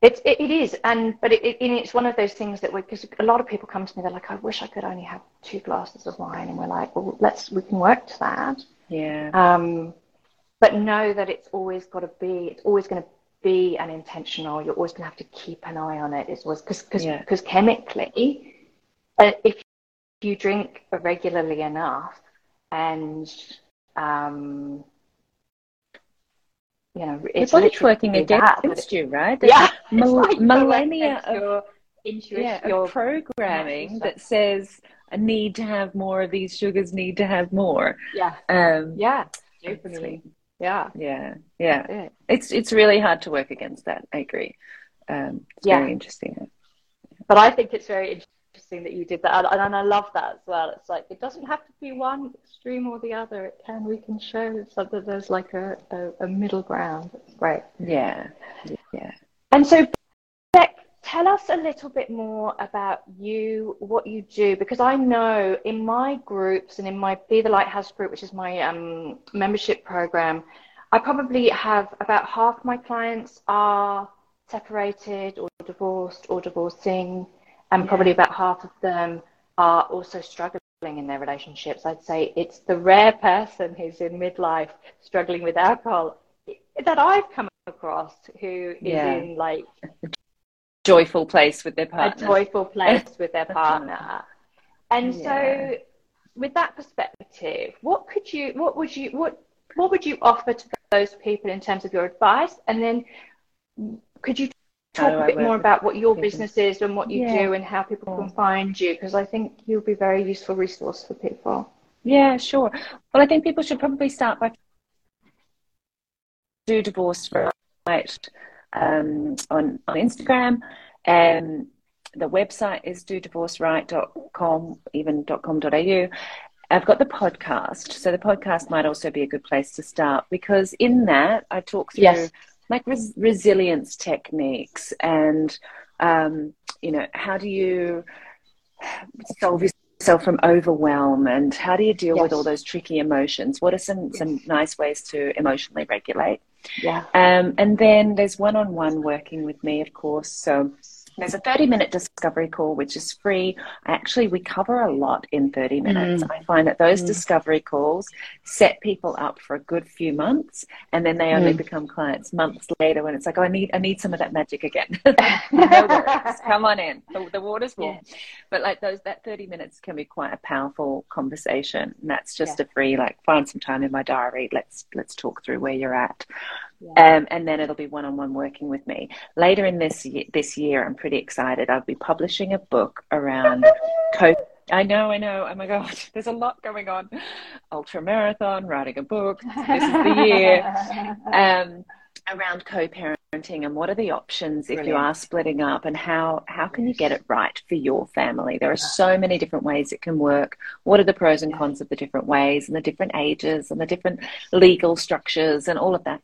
It, it, it is, and but it, it, it's one of those things that we because a lot of people come to me, they're like, I wish I could only have two glasses of wine, and we're like, well, let's we can work to that. Yeah. Um, but know that it's always got to be, it's always going to be an intentional. You're always going to have to keep an eye on it. It's always because because yeah. chemically, uh, if you drink regularly enough, and um, you know, it's body's working against you, right? There's yeah, *laughs* like millennia of your intuition, yeah, your programming that says I need to have more of these sugars, need to have more. Yeah, um, yeah, definitely. Yeah, yeah, yeah. It's it's really hard to work against that. I agree. Um, it's yeah. very interesting. But I think it's very interesting that you did that, and, and I love that as well. It's like it doesn't have to be one extreme or the other. It can we can show that there's like a, a, a middle ground. It's great. Yeah, yeah. And so, Beck, tell us a little bit more about you, what you do, because I know in my groups and in my Be the Lighthouse group, which is my um, membership program, I probably have about half my clients are separated or divorced or divorcing and yeah. probably about half of them are also struggling in their relationships. I'd say it's the rare person who's in midlife struggling with alcohol that I've come across who is yeah. in like a joyful place with their partner. A joyful place with their partner. And yeah. so with that perspective, what could you what would you what what would you offer to those people in terms of your advice? And then could you talk a bit more about what your business is and what you yeah. do and how people can find you because I think you'll be a very useful resource for people. Yeah, sure. Well, I think people should probably start by do divorce right um, on on Instagram, and the website is do right.com, even .com.au. I've got the podcast, so the podcast might also be a good place to start because in that I talk through yes. Like res- resilience techniques and um, you know how do you solve yourself from overwhelm and how do you deal yes. with all those tricky emotions? What are some yes. some nice ways to emotionally regulate? Yeah. Um, and then there's one on one working with me, of course. So there's a 30 minute discovery call, which is free. Actually, we cover a lot in 30 minutes. Mm. I find that those mm. discovery calls set people up for a good few months, and then they only mm. become clients months later when it's like, oh, I need, I need some of that magic again. *laughs* *laughs* no worries. Come on in. The, the water's warm. Yeah. But like those, that 30 minutes can be quite a powerful conversation. And that's just yeah. a free, like, find some time in my diary. Let's, let's talk through where you're at. Yeah. Um, and then it'll be one-on-one working with me later in this year, this year. I'm pretty excited. I'll be publishing a book around co. I know, I know. Oh my god, *laughs* there's a lot going on. Ultra marathon, writing a book. This is the year. *laughs* Um, around co-parenting and what are the options if Brilliant. you are splitting up and how how can you get it right for your family there are so many different ways it can work what are the pros and cons of the different ways and the different ages and the different legal structures and all of that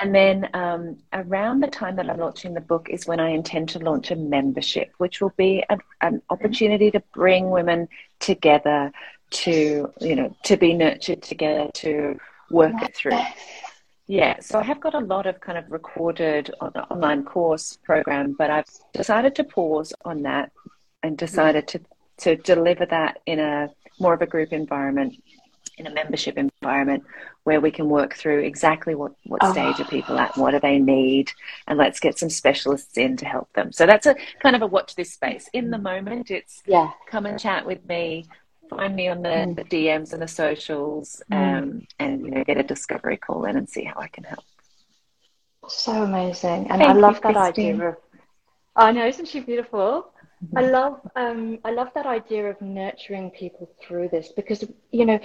and then um, around the time that I'm launching the book is when I intend to launch a membership, which will be a, an opportunity to bring women together to, you know, to be nurtured together, to work it through. Yeah, so I have got a lot of kind of recorded on, online course program, but I've decided to pause on that and decided to, to deliver that in a more of a group environment in a membership environment where we can work through exactly what, what oh. stage are people at, what do they need, and let's get some specialists in to help them. So that's a kind of a watch this space. In the moment, it's yeah. come and chat with me, find me on the, mm. the DMs and the socials, mm. um, and you know get a discovery call in and see how I can help. So amazing, and Thank I love you, that Christine. idea of. I know, isn't she beautiful? Mm-hmm. I love um, I love that idea of nurturing people through this because you know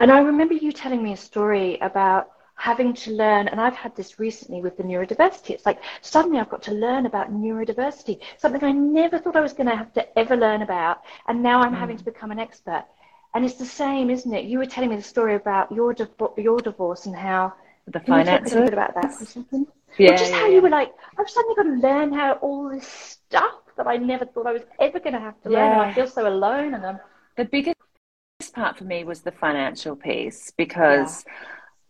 and I remember you telling me a story about having to learn, and I've had this recently with the neurodiversity. It's like suddenly I've got to learn about neurodiversity, something I never thought I was going to have to ever learn about, and now I'm mm. having to become an expert. And it's the same, isn't it? You were telling me the story about your your divorce and how the finances. a little bit about that or a second? Yeah, just yeah, how yeah. you were like, I've suddenly got to learn how all this stuff that I never thought I was ever going to have to learn, and I feel so alone. And I'm the biggest part for me was the financial piece because yeah.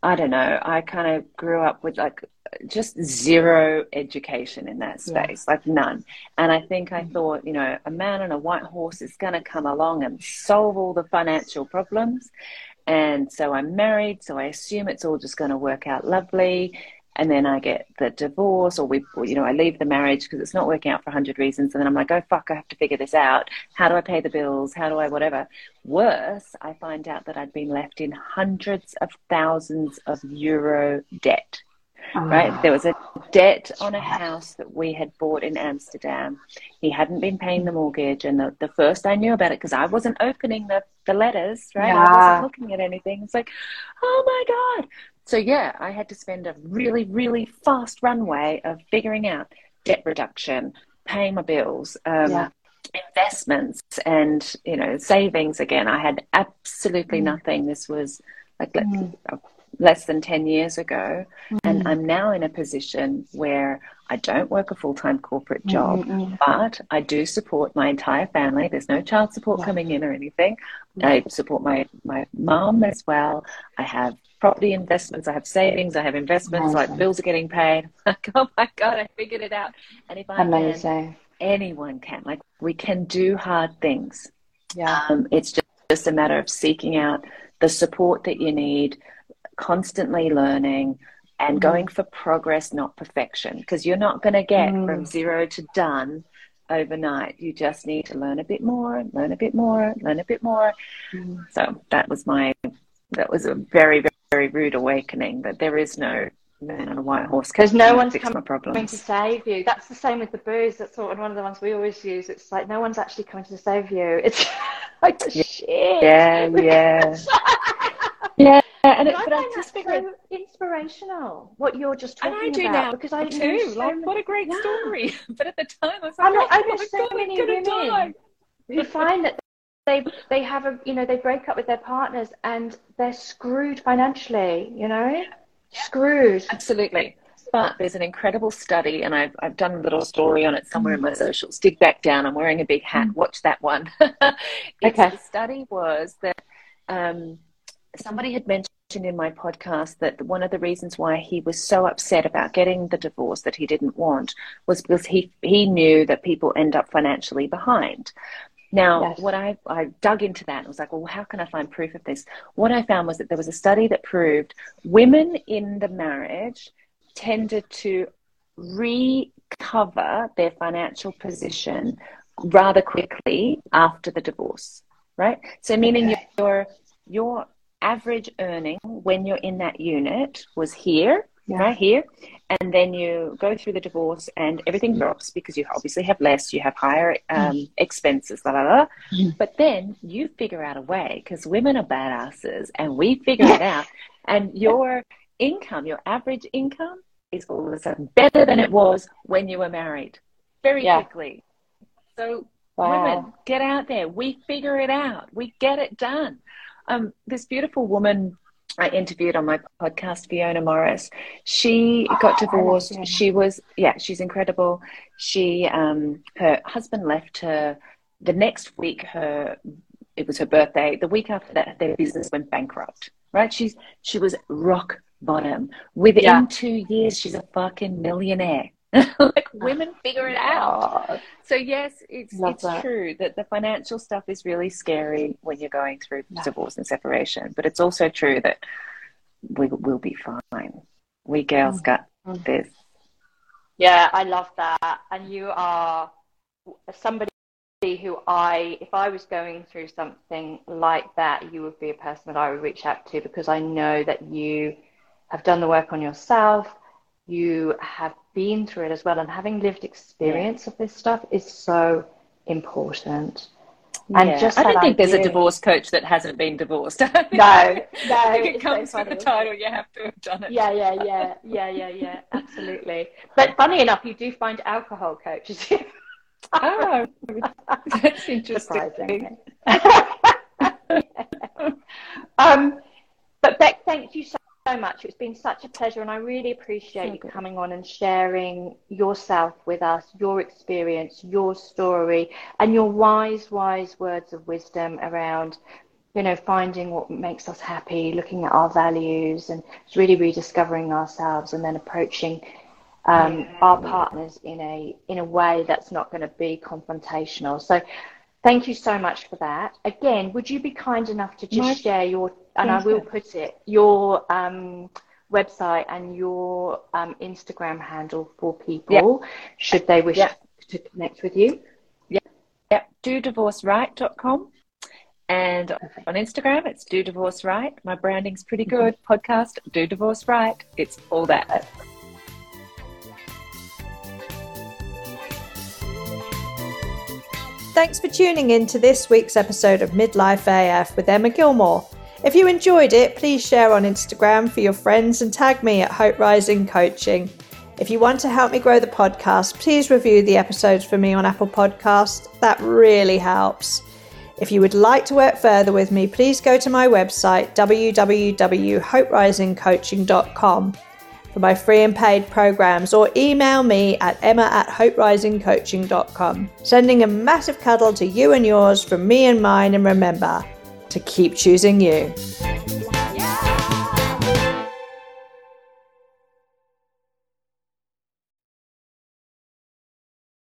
I don't know, I kind of grew up with like just zero education in that space, yeah. like none. And I think I mm-hmm. thought, you know, a man on a white horse is going to come along and solve all the financial problems. And so I'm married, so I assume it's all just going to work out lovely and then I get the divorce, or we, you know, I leave the marriage because it's not working out for a hundred reasons, and then I'm like, oh fuck, I have to figure this out. How do I pay the bills? How do I whatever? Worse, I find out that I'd been left in hundreds of thousands of euro debt. Oh. Right, there was a debt on a house that we had bought in Amsterdam. He hadn't been paying the mortgage, and the, the first I knew about it because I wasn't opening the, the letters, right? Yeah. I wasn't looking at anything. It's like, oh my god! So, yeah, I had to spend a really, really fast runway of figuring out debt reduction, paying my bills, um, yeah. investments, and, you know, savings again. I had absolutely mm. nothing. This was like mm. Less than 10 years ago. Mm. And I'm now in a position where I don't work a full time corporate job, mm-hmm. but I do support my entire family. There's no child support yeah. coming in or anything. I support my, my mom as well. I have property investments, I have savings, I have investments, Amazing. like bills are getting paid. *laughs* Like, oh my God, I figured it out. And if I Amazing. can, anyone can. Like, we can do hard things. Yeah. Um, it's just, just a matter of seeking out the support that you need, constantly learning, and mm. going for progress, not perfection. Because you're not going to get mm. from zero to done overnight. You just need to learn a bit more, learn a bit more, learn a bit more. Mm. So that was my that was a very, very very rude awakening that there is no man on a white horse because no one's coming to save you. That's the same with the booze. That's sort of one of the ones we always use. It's like no one's actually coming to save you. It's *laughs* like yeah, shit. Yeah, yeah, *laughs* yeah. And, it, but I, just so inspirational what you're just talking about. and I do about now because I too. So like, what a great yeah. story! *laughs* but at the time, I was like, I'm like, oh, I know so God, many women die. who find that they they have a you know they break up with their partners and they're screwed financially. You know, screwed. Absolutely. But there's an incredible study, and I've, I've done a little story on it somewhere in my socials. Dig back down. I'm wearing a big hat. Mm. Watch that one. *laughs* okay. The study was that um, somebody had mentioned in my podcast that one of the reasons why he was so upset about getting the divorce that he didn't want was because he he knew that people end up financially behind. Now, yes. what I, I dug into that and was like, well, how can I find proof of this? What I found was that there was a study that proved women in the marriage tended to recover their financial position rather quickly after the divorce, right? So, meaning okay. your your average earning when you're in that unit was here, yeah. right here, and then you go through the divorce and everything drops because you obviously have less, you have higher um, mm. expenses, blah, blah, blah. Mm. But then you figure out a way because women are badasses and we figure it out. And your income, your average income, is all of a sudden better than it was when you were married very yeah. quickly. So, wow. women, get out there. We figure it out, we get it done. Um, this beautiful woman I interviewed on my podcast, Fiona Morris. She got oh, divorced. She was, yeah, she's incredible. She, um, her husband left her the next week. Her, it was her birthday. The week after that, their business went bankrupt. Right? She's she was rock bottom. Within yeah. two years, she's a fucking millionaire. *laughs* like women figure it out. So yes, it's Love it's that. true that the financial stuff is really scary when you're going through yeah. divorce and separation, but it's also true that we will be fine. We girls mm. got mm. this. Yeah, I love that. And you are somebody who I, if I was going through something like that, you would be a person that I would reach out to because I know that you have done the work on yourself you have been through it as well, and having lived experience yeah. of this stuff is so important. And yeah. just I don't think idea... there's a divorce coach that hasn't been divorced. *laughs* no, no. it comes so with the title. You have to have done it. Yeah, yeah, yeah, yeah, yeah, yeah. Absolutely. But funny enough, you do find alcohol coaches. *laughs* oh, that's *laughs* interesting. um, but Beck, thank you so much. It's been such a pleasure, and I really appreciate you coming on and sharing yourself with us, your experience, your story, and your wise, wise words of wisdom around, you know, finding what makes us happy, looking at our values, and really rediscovering ourselves, and then approaching um, yeah. our partners in a in a way that's not going to be confrontational. So. Thank you so much for that. Again, would you be kind enough to just My- share your and I will put it your um, website and your um, Instagram handle for people should they wish to connect with you. Yeah, yeah. DoDivorceRight.com. And Perfect. on Instagram, it's Do Divorce Right. My branding's pretty good. Mm-hmm. Podcast, Do Divorce Right. It's all that. Thanks for tuning in to this week's episode of Midlife AF with Emma Gilmore. If you enjoyed it, please share on Instagram for your friends and tag me at Hope Rising Coaching. If you want to help me grow the podcast, please review the episodes for me on Apple Podcasts. That really helps. If you would like to work further with me, please go to my website www.hoperisingcoaching.com for my free and paid programs or email me at emma at hoperisingcoaching.com. Sending a massive cuddle to you and yours from me and mine, and remember, to keep choosing you.